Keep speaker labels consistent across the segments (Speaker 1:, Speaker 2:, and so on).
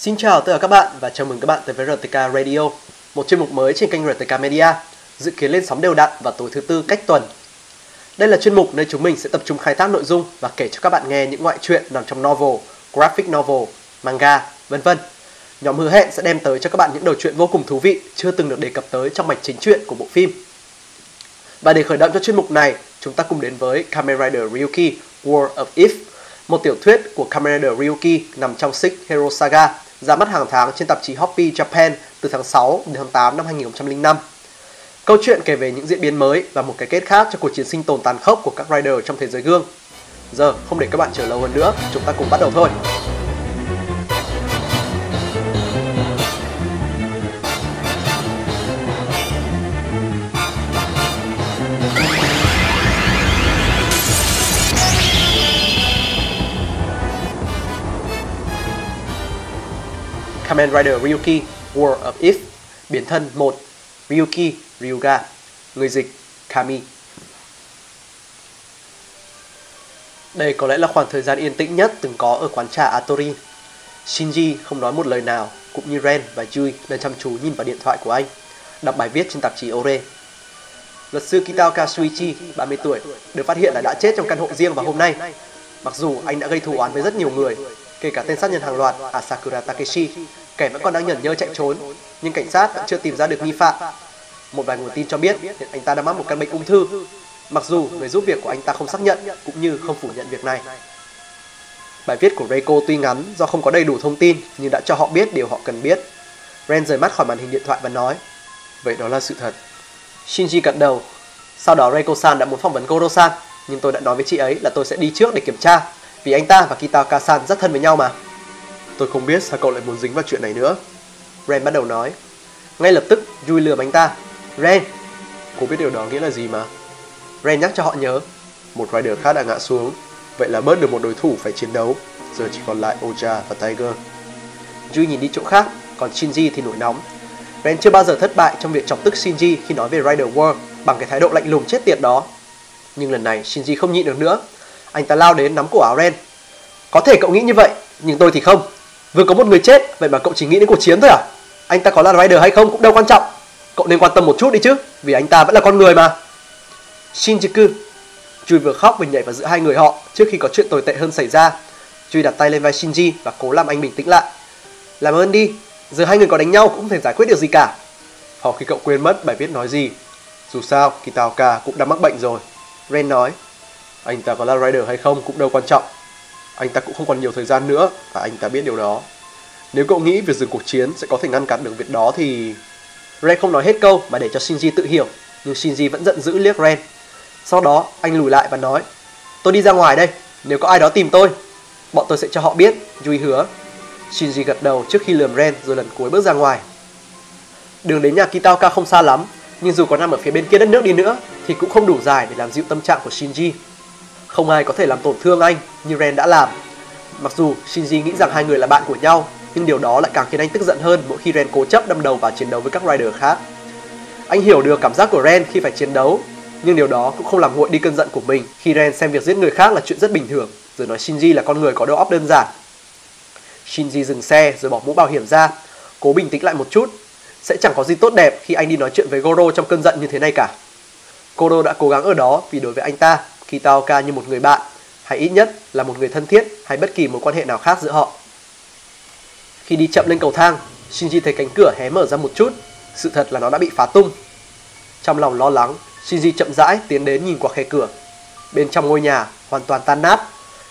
Speaker 1: Xin chào tất cả các bạn và chào mừng các bạn tới với RTK Radio, một chuyên mục mới trên kênh RTK Media, dự kiến lên sóng đều đặn vào tối thứ tư cách tuần. Đây là chuyên mục nơi chúng mình sẽ tập trung khai thác nội dung và kể cho các bạn nghe những ngoại truyện nằm trong novel, graphic novel, manga, vân vân. Nhóm hứa hẹn sẽ đem tới cho các bạn những đầu truyện vô cùng thú vị chưa từng được đề cập tới trong mạch chính truyện của bộ phim. Và để khởi động cho chuyên mục này, chúng ta cùng đến với Kamen Rider Ryuki War of If, một tiểu thuyết của Kamen Rider Ryuki nằm trong Six Hero Saga, ra mắt hàng tháng trên tạp chí Hoppy Japan từ tháng 6 đến tháng 8 năm 2005. Câu chuyện kể về những diễn biến mới và một cái kết khác cho cuộc chiến sinh tồn tàn khốc của các rider trong thế giới gương. Giờ không để các bạn chờ lâu hơn nữa, chúng ta cùng bắt đầu thôi. Kamen Rider Ryuki War of If Biến thân 1 Ryuki Ryuga Người dịch Kami Đây có lẽ là khoảng thời gian yên tĩnh nhất từng có ở quán trà Atori. Shinji không nói một lời nào, cũng như Ren và Yui đang chăm chú nhìn vào điện thoại của anh, đọc bài viết trên tạp chí Ore. Luật sư Kitaoka Suichi, 30 tuổi, được phát hiện là đã chết trong căn hộ riêng vào hôm nay. Mặc dù anh đã gây thù oán với rất nhiều người, kể cả tên sát nhân hàng loạt à, Asakura Takeshi, kẻ vẫn còn đang nhẫn nhơ chạy trốn, nhưng cảnh sát vẫn chưa tìm ra được nghi phạm. Một vài nguồn tin cho biết hiện anh ta đang mắc một căn bệnh ung thư, mặc dù người giúp việc của anh ta không xác nhận cũng như không phủ nhận việc này. Bài viết của Reiko tuy ngắn do không có đầy đủ thông tin nhưng đã cho họ biết điều họ cần biết. Ren rời mắt khỏi màn hình điện thoại và nói, vậy đó là sự thật. Shinji gật đầu. Sau đó Reiko-san đã muốn phỏng vấn Goro-san, nhưng tôi đã nói với chị ấy là tôi sẽ đi trước để kiểm tra, vì anh ta và Kitaoka-san rất thân với nhau mà. Tôi không biết sao cậu lại muốn dính vào chuyện này nữa. Ren bắt đầu nói. Ngay lập tức, Yui lừa anh ta. Ren, cô biết điều đó nghĩa là gì mà. Ren nhắc cho họ nhớ. Một rider khác đã ngã xuống, vậy là bớt được một đối thủ phải chiến đấu. Giờ chỉ còn lại Oja và Tiger. Yui nhìn đi chỗ khác, còn Shinji thì nổi nóng. Ren chưa bao giờ thất bại trong việc chọc tức Shinji khi nói về Rider War bằng cái thái độ lạnh lùng chết tiệt đó. Nhưng lần này Shinji không nhịn được nữa. Anh ta lao đến nắm cổ áo Ren. Có thể cậu nghĩ như vậy, nhưng tôi thì không. Vừa có một người chết, vậy mà cậu chỉ nghĩ đến cuộc chiến thôi à? Anh ta có là Rider hay không cũng đâu quan trọng. Cậu nên quan tâm một chút đi chứ, vì anh ta vẫn là con người mà. Shinjuku Chui vừa khóc vừa nhảy vào giữa hai người họ trước khi có chuyện tồi tệ hơn xảy ra. Chui đặt tay lên vai Shinji và cố làm anh bình tĩnh lại. Làm ơn đi, giờ hai người có đánh nhau cũng không thể giải quyết được gì cả. Hoặc khi cậu quên mất bài viết nói gì. Dù sao, Kitaoka cũng đã mắc bệnh rồi. Ren nói, anh ta có là Rider hay không cũng đâu quan trọng. Anh ta cũng không còn nhiều thời gian nữa và anh ta biết điều đó. Nếu cậu nghĩ việc dừng cuộc chiến sẽ có thể ngăn cản được việc đó thì... Ren không nói hết câu mà để cho Shinji tự hiểu, nhưng Shinji vẫn giận dữ liếc Ren. Sau đó anh lùi lại và nói, tôi đi ra ngoài đây, nếu có ai đó tìm tôi, bọn tôi sẽ cho họ biết, Yui hứa. Shinji gật đầu trước khi lườm Ren rồi lần cuối bước ra ngoài. Đường đến nhà Kitaoka không xa lắm, nhưng dù có nằm ở phía bên kia đất nước đi nữa thì cũng không đủ dài để làm dịu tâm trạng của Shinji. Không ai có thể làm tổn thương anh như Ren đã làm. Mặc dù Shinji nghĩ rằng hai người là bạn của nhau, nhưng điều đó lại càng khiến anh tức giận hơn mỗi khi Ren cố chấp đâm đầu vào chiến đấu với các rider khác. Anh hiểu được cảm giác của Ren khi phải chiến đấu, nhưng điều đó cũng không làm nguội đi cơn giận của mình khi Ren xem việc giết người khác là chuyện rất bình thường, rồi nói Shinji là con người có đầu óc đơn giản. Shinji dừng xe rồi bỏ mũ bảo hiểm ra, cố bình tĩnh lại một chút. Sẽ chẳng có gì tốt đẹp khi anh đi nói chuyện với Goro trong cơn giận như thế này cả. Goro đã cố gắng ở đó vì đối với anh ta, Kitaoka như một người bạn, hay ít nhất là một người thân thiết hay bất kỳ mối quan hệ nào khác giữa họ. Khi đi chậm lên cầu thang, Shinji thấy cánh cửa hé mở ra một chút. Sự thật là nó đã bị phá tung. Trong lòng lo lắng, Shinji chậm rãi tiến đến nhìn qua khe cửa. Bên trong ngôi nhà hoàn toàn tan nát,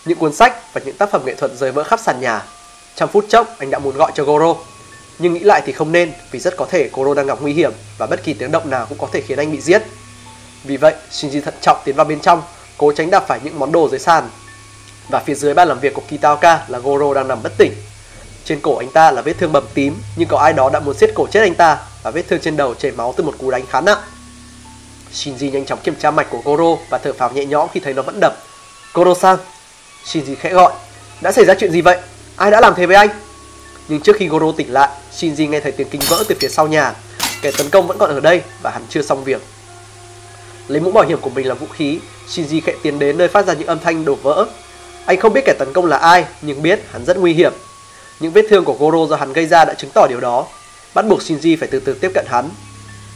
Speaker 1: những cuốn sách và những tác phẩm nghệ thuật rơi vỡ khắp sàn nhà. Trong phút chốc, anh đã muốn gọi cho Goro. Nhưng nghĩ lại thì không nên vì rất có thể Goro đang gặp nguy hiểm và bất kỳ tiếng động nào cũng có thể khiến anh bị giết. Vì vậy, Shinji thận trọng tiến vào bên trong, cố tránh đạp phải những món đồ dưới sàn. Và phía dưới bàn làm việc của Kitaoka là Goro đang nằm bất tỉnh. Trên cổ anh ta là vết thương bầm tím, nhưng có ai đó đã muốn siết cổ chết anh ta và vết thương trên đầu chảy máu từ một cú đánh khá nặng. Shinji nhanh chóng kiểm tra mạch của Goro và thở phào nhẹ nhõm khi thấy nó vẫn đập. Goro-san, Shinji khẽ gọi. Đã xảy ra chuyện gì vậy? Ai đã làm thế với anh? Nhưng trước khi Goro tỉnh lại, Shinji nghe thấy tiếng kinh vỡ từ phía sau nhà. Kẻ tấn công vẫn còn ở đây và hắn chưa xong việc. Lấy mũ bảo hiểm của mình làm vũ khí, Shinji khẽ tiến đến nơi phát ra những âm thanh đổ vỡ. Anh không biết kẻ tấn công là ai, nhưng biết hắn rất nguy hiểm. Những vết thương của Goro do hắn gây ra đã chứng tỏ điều đó, bắt buộc Shinji phải từ từ tiếp cận hắn.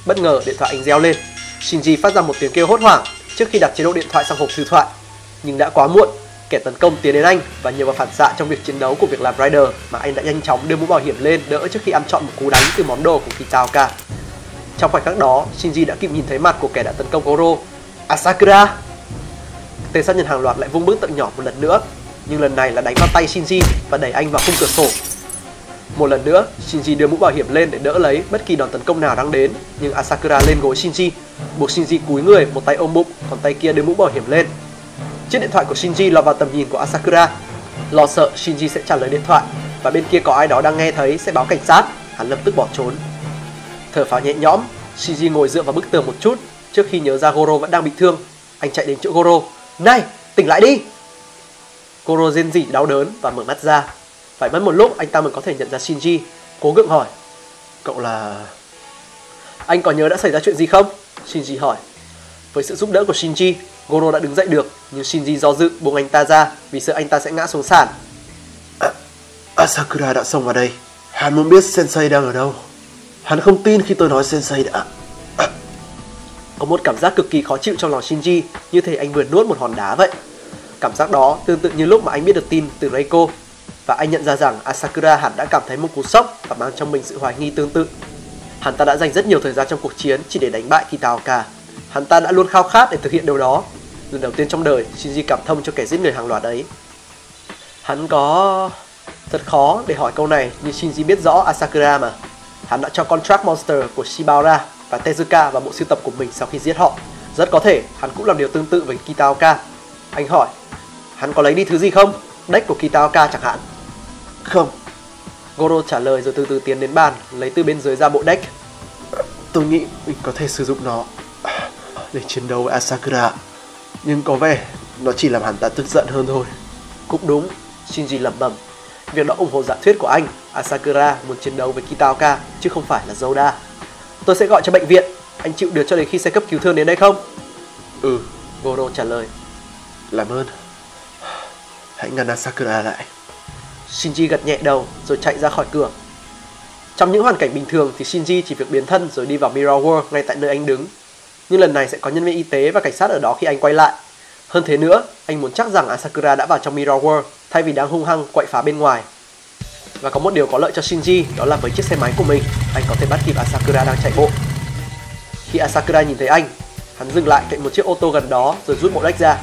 Speaker 1: Bất ngờ điện thoại anh reo lên, Shinji phát ra một tiếng kêu hốt hoảng trước khi đặt chế độ điện thoại sang hộp thư thoại. Nhưng đã quá muộn, kẻ tấn công tiến đến anh và nhờ vào phản xạ trong việc chiến đấu của việc làm rider mà anh đã nhanh chóng đưa mũ bảo hiểm lên đỡ trước khi ăn chọn một cú đánh từ món đồ của Kitaoka. Trong khoảnh khắc đó, Shinji đã kịp nhìn thấy mặt của kẻ đã tấn công Goro. Asakura! Tên sát nhân hàng loạt lại vung bước tận nhỏ một lần nữa, nhưng lần này là đánh vào tay Shinji và đẩy anh vào khung cửa sổ. Một lần nữa, Shinji đưa mũ bảo hiểm lên để đỡ lấy bất kỳ đòn tấn công nào đang đến, nhưng Asakura lên gối Shinji, buộc Shinji cúi người, một tay ôm bụng, còn tay kia đưa mũ bảo hiểm lên. Chiếc điện thoại của Shinji lọt vào tầm nhìn của Asakura. Lo sợ Shinji sẽ trả lời điện thoại và bên kia có ai đó đang nghe thấy sẽ báo cảnh sát, hắn lập tức bỏ trốn. Thở phào nhẹ nhõm, Shinji ngồi dựa vào bức tường một chút trước khi nhớ ra Goro vẫn đang bị thương. Anh chạy đến chỗ Goro. Này, tỉnh lại đi! Goro rên rỉ đau đớn và mở mắt ra. Phải mất một lúc anh ta mới có thể nhận ra Shinji. Cố gượng hỏi. Cậu là... Anh có nhớ đã xảy ra chuyện gì không? Shinji hỏi. Với sự giúp đỡ của Shinji, Goro đã đứng dậy được, nhưng Shinji do dự buông anh ta ra vì sợ anh ta sẽ ngã xuống sàn.
Speaker 2: À, Asakura đã xông vào đây. Hắn muốn biết Sensei đang ở đâu. Hắn không tin khi tôi nói Sensei đã...
Speaker 1: Có một cảm giác cực kỳ khó chịu trong lòng Shinji, như thể anh vừa nuốt một hòn đá vậy. Cảm giác đó tương tự như lúc mà anh biết được tin từ Reiko và anh nhận ra rằng Asakura hẳn đã cảm thấy một cú sốc và mang trong mình sự hoài nghi tương tự. Hắn ta đã dành rất nhiều thời gian trong cuộc chiến chỉ để đánh bại Kitaoka. Hắn ta đã luôn khao khát để thực hiện điều đó. Lần đầu tiên trong đời, Shinji cảm thông cho kẻ giết người hàng loạt ấy. Hắn có... Thật khó để hỏi câu này, nhưng Shinji biết rõ Asakura mà. Hắn đã cho Contract Monster của Shibaura và Tezuka vào bộ sưu tập của mình sau khi giết họ. Rất có thể hắn cũng làm điều tương tự với Kitaoka. Anh hỏi, hắn có lấy đi thứ gì không? Deck của Kitaoka chẳng hạn.
Speaker 2: Không.
Speaker 1: Goro trả lời rồi từ từ tiến đến bàn, lấy từ bên dưới ra bộ deck.
Speaker 2: Tôi nghĩ mình có thể sử dụng nó để chiến đấu với Asakura. Nhưng có vẻ nó chỉ làm hắn ta tức giận hơn thôi.
Speaker 1: Cũng đúng, Shinji lẩm bẩm. Việc đó ủng hộ giả thuyết của anh, Asakura muốn chiến đấu với Kitaoka chứ không phải là Zoda. Tôi sẽ gọi cho bệnh viện, anh chịu được cho đến khi xe cấp cứu thương đến đây không?
Speaker 2: Ừ,
Speaker 1: Goro trả lời.
Speaker 2: Làm ơn. Hãy ngăn Asakura lại.
Speaker 1: Shinji gật nhẹ đầu rồi chạy ra khỏi cửa. Trong những hoàn cảnh bình thường thì Shinji chỉ việc biến thân rồi đi vào Mirror World ngay tại nơi anh đứng. Nhưng lần này sẽ có nhân viên y tế và cảnh sát ở đó khi anh quay lại. Hơn thế nữa, anh muốn chắc rằng Asakura đã vào trong Mirror World thay vì đang hung hăng quậy phá bên ngoài. Và có một điều có lợi cho Shinji đó là với chiếc xe máy của mình, anh có thể bắt kịp Asakura đang chạy bộ. Khi Asakura nhìn thấy anh, hắn dừng lại cạnh một chiếc ô tô gần đó rồi rút bộ đách ra.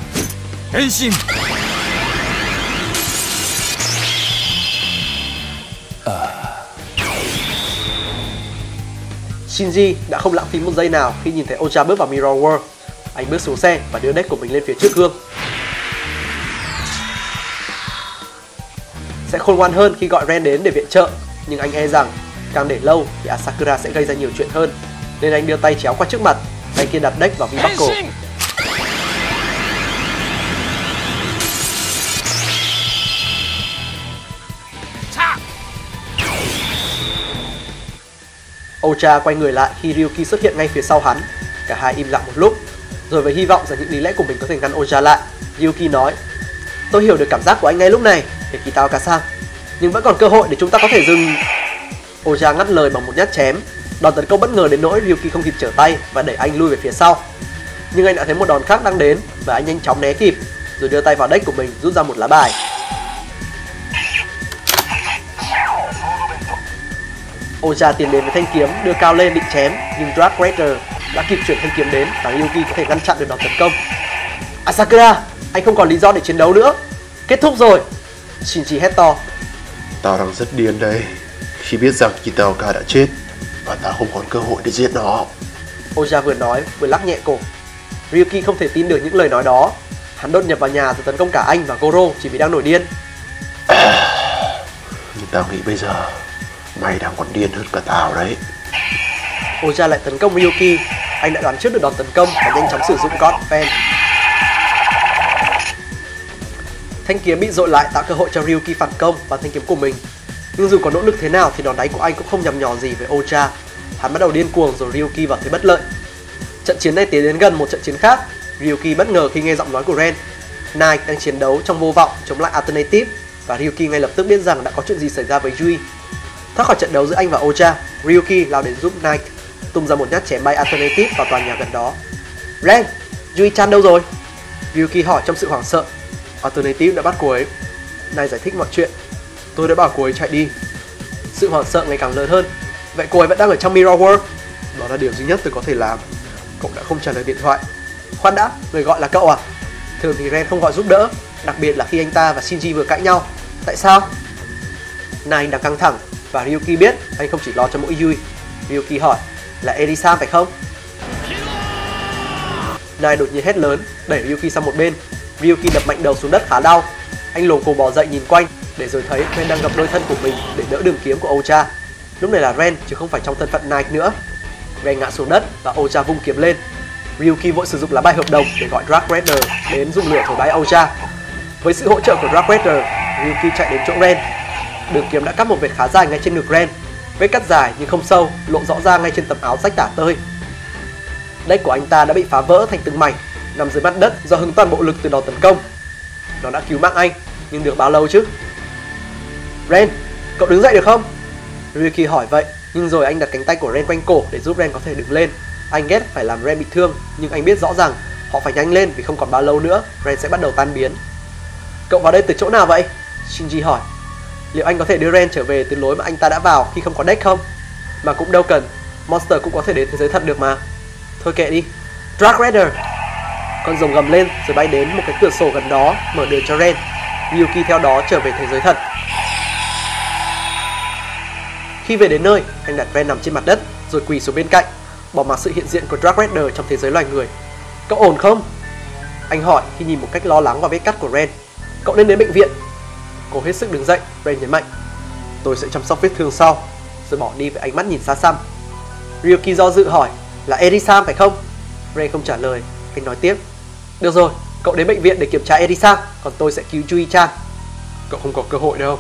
Speaker 1: Henshin! Shinji đã không lãng phí một giây nào khi nhìn thấy Ocha bước vào Mirror World. Anh bước xuống xe và đưa deck của mình lên phía trước gương. Sẽ khôn ngoan hơn khi gọi Ren đến để viện trợ, nhưng anh e rằng càng để lâu thì Asakura sẽ gây ra nhiều chuyện hơn. Nên anh đưa tay chéo qua trước mặt, tay kia đặt deck vào V-Buckle. Ocha quay người lại khi Ryuki xuất hiện ngay phía sau hắn. Cả hai im lặng một lúc, rồi với hy vọng rằng những lý lẽ của mình có thể ngăn Ocha lại, Ryuki nói Tôi hiểu được cảm giác của anh ngay lúc này, để Kitao sang nhưng vẫn còn cơ hội để chúng ta có thể dừng... Oja ngắt lời bằng một nhát chém. Đòn tấn công bất ngờ đến nỗi Ryuki không kịp trở tay và đẩy anh lui về phía sau. Nhưng anh đã thấy một đòn khác đang đến và anh nhanh chóng né kịp, rồi đưa tay vào deck của mình rút ra một lá bài. Oja tiến đến với thanh kiếm đưa cao lên định chém nhưng Drag Raider đã kịp chuyển thanh kiếm đến và Ryuki có thể ngăn chặn được đòn tấn công. Asakura, anh không còn lý do để chiến đấu nữa. Kết thúc rồi. Shinji hét to.
Speaker 2: Tao đang rất điên đây khi biết rằng Kitaoka đã chết và tao không còn cơ hội để giết nó.
Speaker 1: Oja vừa nói vừa lắc nhẹ cổ. Ryuki không thể tin được những lời nói đó. Hắn đột nhập vào nhà rồi tấn công cả anh và Goro chỉ vì đang nổi điên.
Speaker 2: Nhưng tao nghĩ bây giờ mày đang còn điên hơn cả tao đấy.
Speaker 1: Oja lại tấn công Ryuki. Anh đã đoán trước được đòn tấn công và nhanh chóng sử dụng God Fan. Thanh kiếm bị dội lại tạo cơ hội cho Ryuki phản công và thanh kiếm của mình. Nhưng dù có nỗ lực thế nào thì đòn đánh của anh cũng không nhằm nhò gì với Ocha. Hắn bắt đầu điên cuồng rồi Ryuki vào thế bất lợi. Trận chiến này tiến đến gần một trận chiến khác. Ryuki bất ngờ khi nghe giọng nói của Ren. Nike đang chiến đấu trong vô vọng chống lại Alternative và Ryuki ngay lập tức biết rằng đã có chuyện gì xảy ra với Yui. Thoát khỏi trận đấu giữa anh và Ocha, Ryuki lao đến giúp Nike tung ra một nhát chém bay alternative vào tòa nhà gần đó. Ren, Yui Chan đâu rồi? Ryuki hỏi trong sự hoảng sợ. Alternative đã bắt cô ấy. Nay giải thích mọi chuyện. Tôi đã bảo cô ấy chạy đi. Sự hoảng sợ ngày càng lớn hơn. Vậy cô ấy vẫn đang ở trong Mirror World? Đó là điều duy nhất tôi có thể làm. Cậu đã không trả lời điện thoại. Khoan đã, người gọi là cậu à? Thường thì Ren không gọi giúp đỡ, đặc biệt là khi anh ta và Shinji vừa cãi nhau. Tại sao? Nai đang căng thẳng và Ryuki biết anh không chỉ lo cho mỗi Yui. Ryuki hỏi, là Elisa phải không? Nai đột nhiên hét lớn, đẩy Ryuki sang một bên. Ryuki đập mạnh đầu xuống đất khá đau. Anh lồ cồm bò dậy nhìn quanh để rồi thấy Ren đang gập đôi thân của mình để đỡ đường kiếm của Ocha. Lúc này là Ren chứ không phải trong thân phận Nike nữa. Ren ngã xuống đất và Ocha vung kiếm lên. Ryuki vội sử dụng lá bài hợp đồng để gọi Dark Raider đến dùng lửa thổi bay Ocha. Với sự hỗ trợ của Dark Raider, Ryuki chạy đến chỗ Ren. Đường kiếm đã cắt một vệt khá dài ngay trên ngực Ren. Vết cắt dài nhưng không sâu, lộ rõ ra ngay trên tấm áo rách tả tơi. Đách của anh ta đã bị phá vỡ thành từng mảnh, nằm dưới mặt đất do hứng toàn bộ lực từ đòn tấn công. Nó đã cứu mạng anh, nhưng được bao lâu chứ? Ren, cậu đứng dậy được không? Ryuki hỏi vậy, nhưng rồi anh đặt cánh tay của Ren quanh cổ để giúp Ren có thể đứng lên. Anh ghét phải làm Ren bị thương, nhưng anh biết rõ rằng họ phải nhanh lên vì không còn bao lâu nữa Ren sẽ bắt đầu tan biến. Cậu vào đây từ chỗ nào vậy? Shinji hỏi. Liệu anh có thể đưa Ren trở về từ lối mà anh ta đã vào khi không có deck không? Mà cũng đâu cần, Monster cũng có thể đến thế giới thật được mà. Thôi kệ đi. Drag Raider. Con rồng gầm lên rồi bay đến một cái cửa sổ gần đó, mở đường cho Ren. Yuki theo đó trở về thế giới thật. Khi về đến nơi, anh đặt Ren nằm trên mặt đất rồi quỳ xuống bên cạnh, bỏ mặc sự hiện diện của Dark Rider trong thế giới loài người. Cậu ổn không? Anh hỏi khi nhìn một cách lo lắng vào vết cắt của Ren. Cậu nên đến bệnh viện. cố hết sức đứng dậy, Ren nhấn mạnh. Tôi sẽ chăm sóc vết thương sau, rồi bỏ đi với ánh mắt nhìn xa xăm. Ryuki do dự hỏi, là Erisa phải không? Ren không trả lời, anh nói tiếp. Được rồi, cậu đến bệnh viện để kiểm tra Erisa, còn tôi sẽ cứu Chui Chan.
Speaker 2: Cậu không có cơ hội đâu.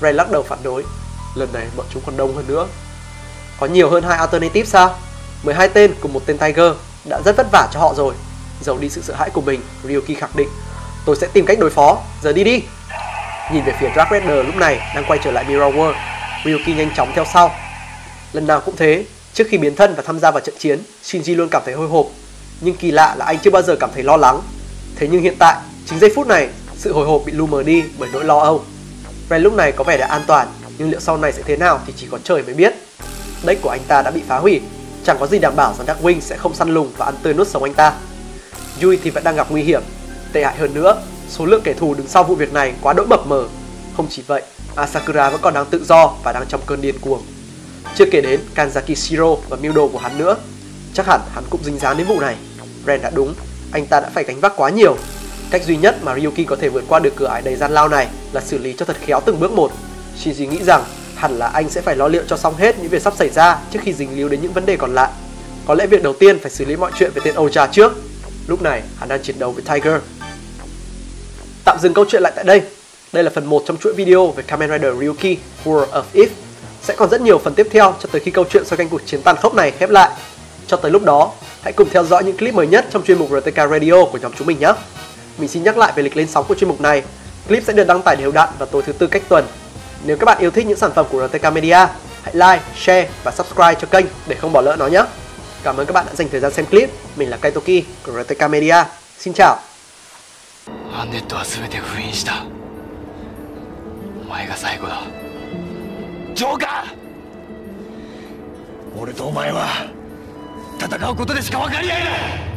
Speaker 1: Ren lắc đầu phản đối.
Speaker 2: Lần này bọn chúng còn đông hơn nữa.
Speaker 1: Có nhiều hơn hai alternative sao? 12 tên cùng một tên Tiger đã rất vất vả cho họ rồi. Giấu đi sự sợ hãi của mình, Ryuki khẳng định. Tôi sẽ tìm cách đối phó, giờ đi đi. Nhìn về phía Dark Raider lúc này đang quay trở lại Mirror World, Ryuki nhanh chóng theo sau. Lần nào cũng thế, trước khi biến thân và tham gia vào trận chiến, Shinji luôn cảm thấy hồi hộp. Nhưng kỳ lạ là anh chưa bao giờ cảm thấy lo lắng. Thế nhưng hiện tại, chính giây phút này, sự hồi hộp bị lu mờ đi bởi nỗi lo âu. Ren lúc này có vẻ đã an toàn, nhưng liệu sau này sẽ thế nào thì chỉ có trời mới biết. đấy của anh ta đã bị phá hủy, chẳng có gì đảm bảo rằng Darkwing sẽ không săn lùng và ăn tươi nuốt sống anh ta. Yui thì vẫn đang gặp nguy hiểm. Tệ hại hơn nữa, số lượng kẻ thù đứng sau vụ việc này quá đỗi mập mờ. Không chỉ vậy, Asakura vẫn còn đang tự do và đang trong cơn điên cuồng. Chưa kể đến Kanzaki Shiro và mưu đồ của hắn nữa. Chắc hẳn hắn cũng dính dáng đến vụ này. Ren đã đúng, anh ta đã phải gánh vác quá nhiều. Cách duy nhất mà Ryuki có thể vượt qua được cửa ải đầy gian lao này là xử lý cho thật khéo từng bước một. Shinji nghĩ rằng hẳn là anh sẽ phải lo liệu cho xong hết những việc sắp xảy ra trước khi dính líu đến những vấn đề còn lại. Có lẽ việc đầu tiên phải xử lý mọi chuyện về tên Oja trước. Lúc này, hắn đang chiến đấu với Tiger. Tạm dừng câu chuyện lại tại đây. Đây là phần 1 trong chuỗi video về Kamen Rider Ryuki War of If. Sẽ còn rất nhiều phần tiếp theo cho tới khi câu chuyện xoay quanh cuộc chiến tàn khốc này khép lại. Cho tới lúc đó, hãy cùng theo dõi những clip mới nhất trong chuyên mục RTK Radio của nhóm chúng mình nhé. Mình xin nhắc lại về lịch lên sóng của chuyên mục này. Clip sẽ được đăng tải đều đặn vào tối thứ tư cách tuần nếu các bạn yêu thích những sản phẩm của RTK Media, hãy like, share và subscribe cho kênh để không bỏ lỡ nó nhé. Cảm ơn các bạn đã dành thời gian xem clip. Mình là Kaitoki của RTK Media. Xin chào. アンネットは全て封印したお前が最後だジョーカー俺とお前は 戦うことでしか分かり合えない。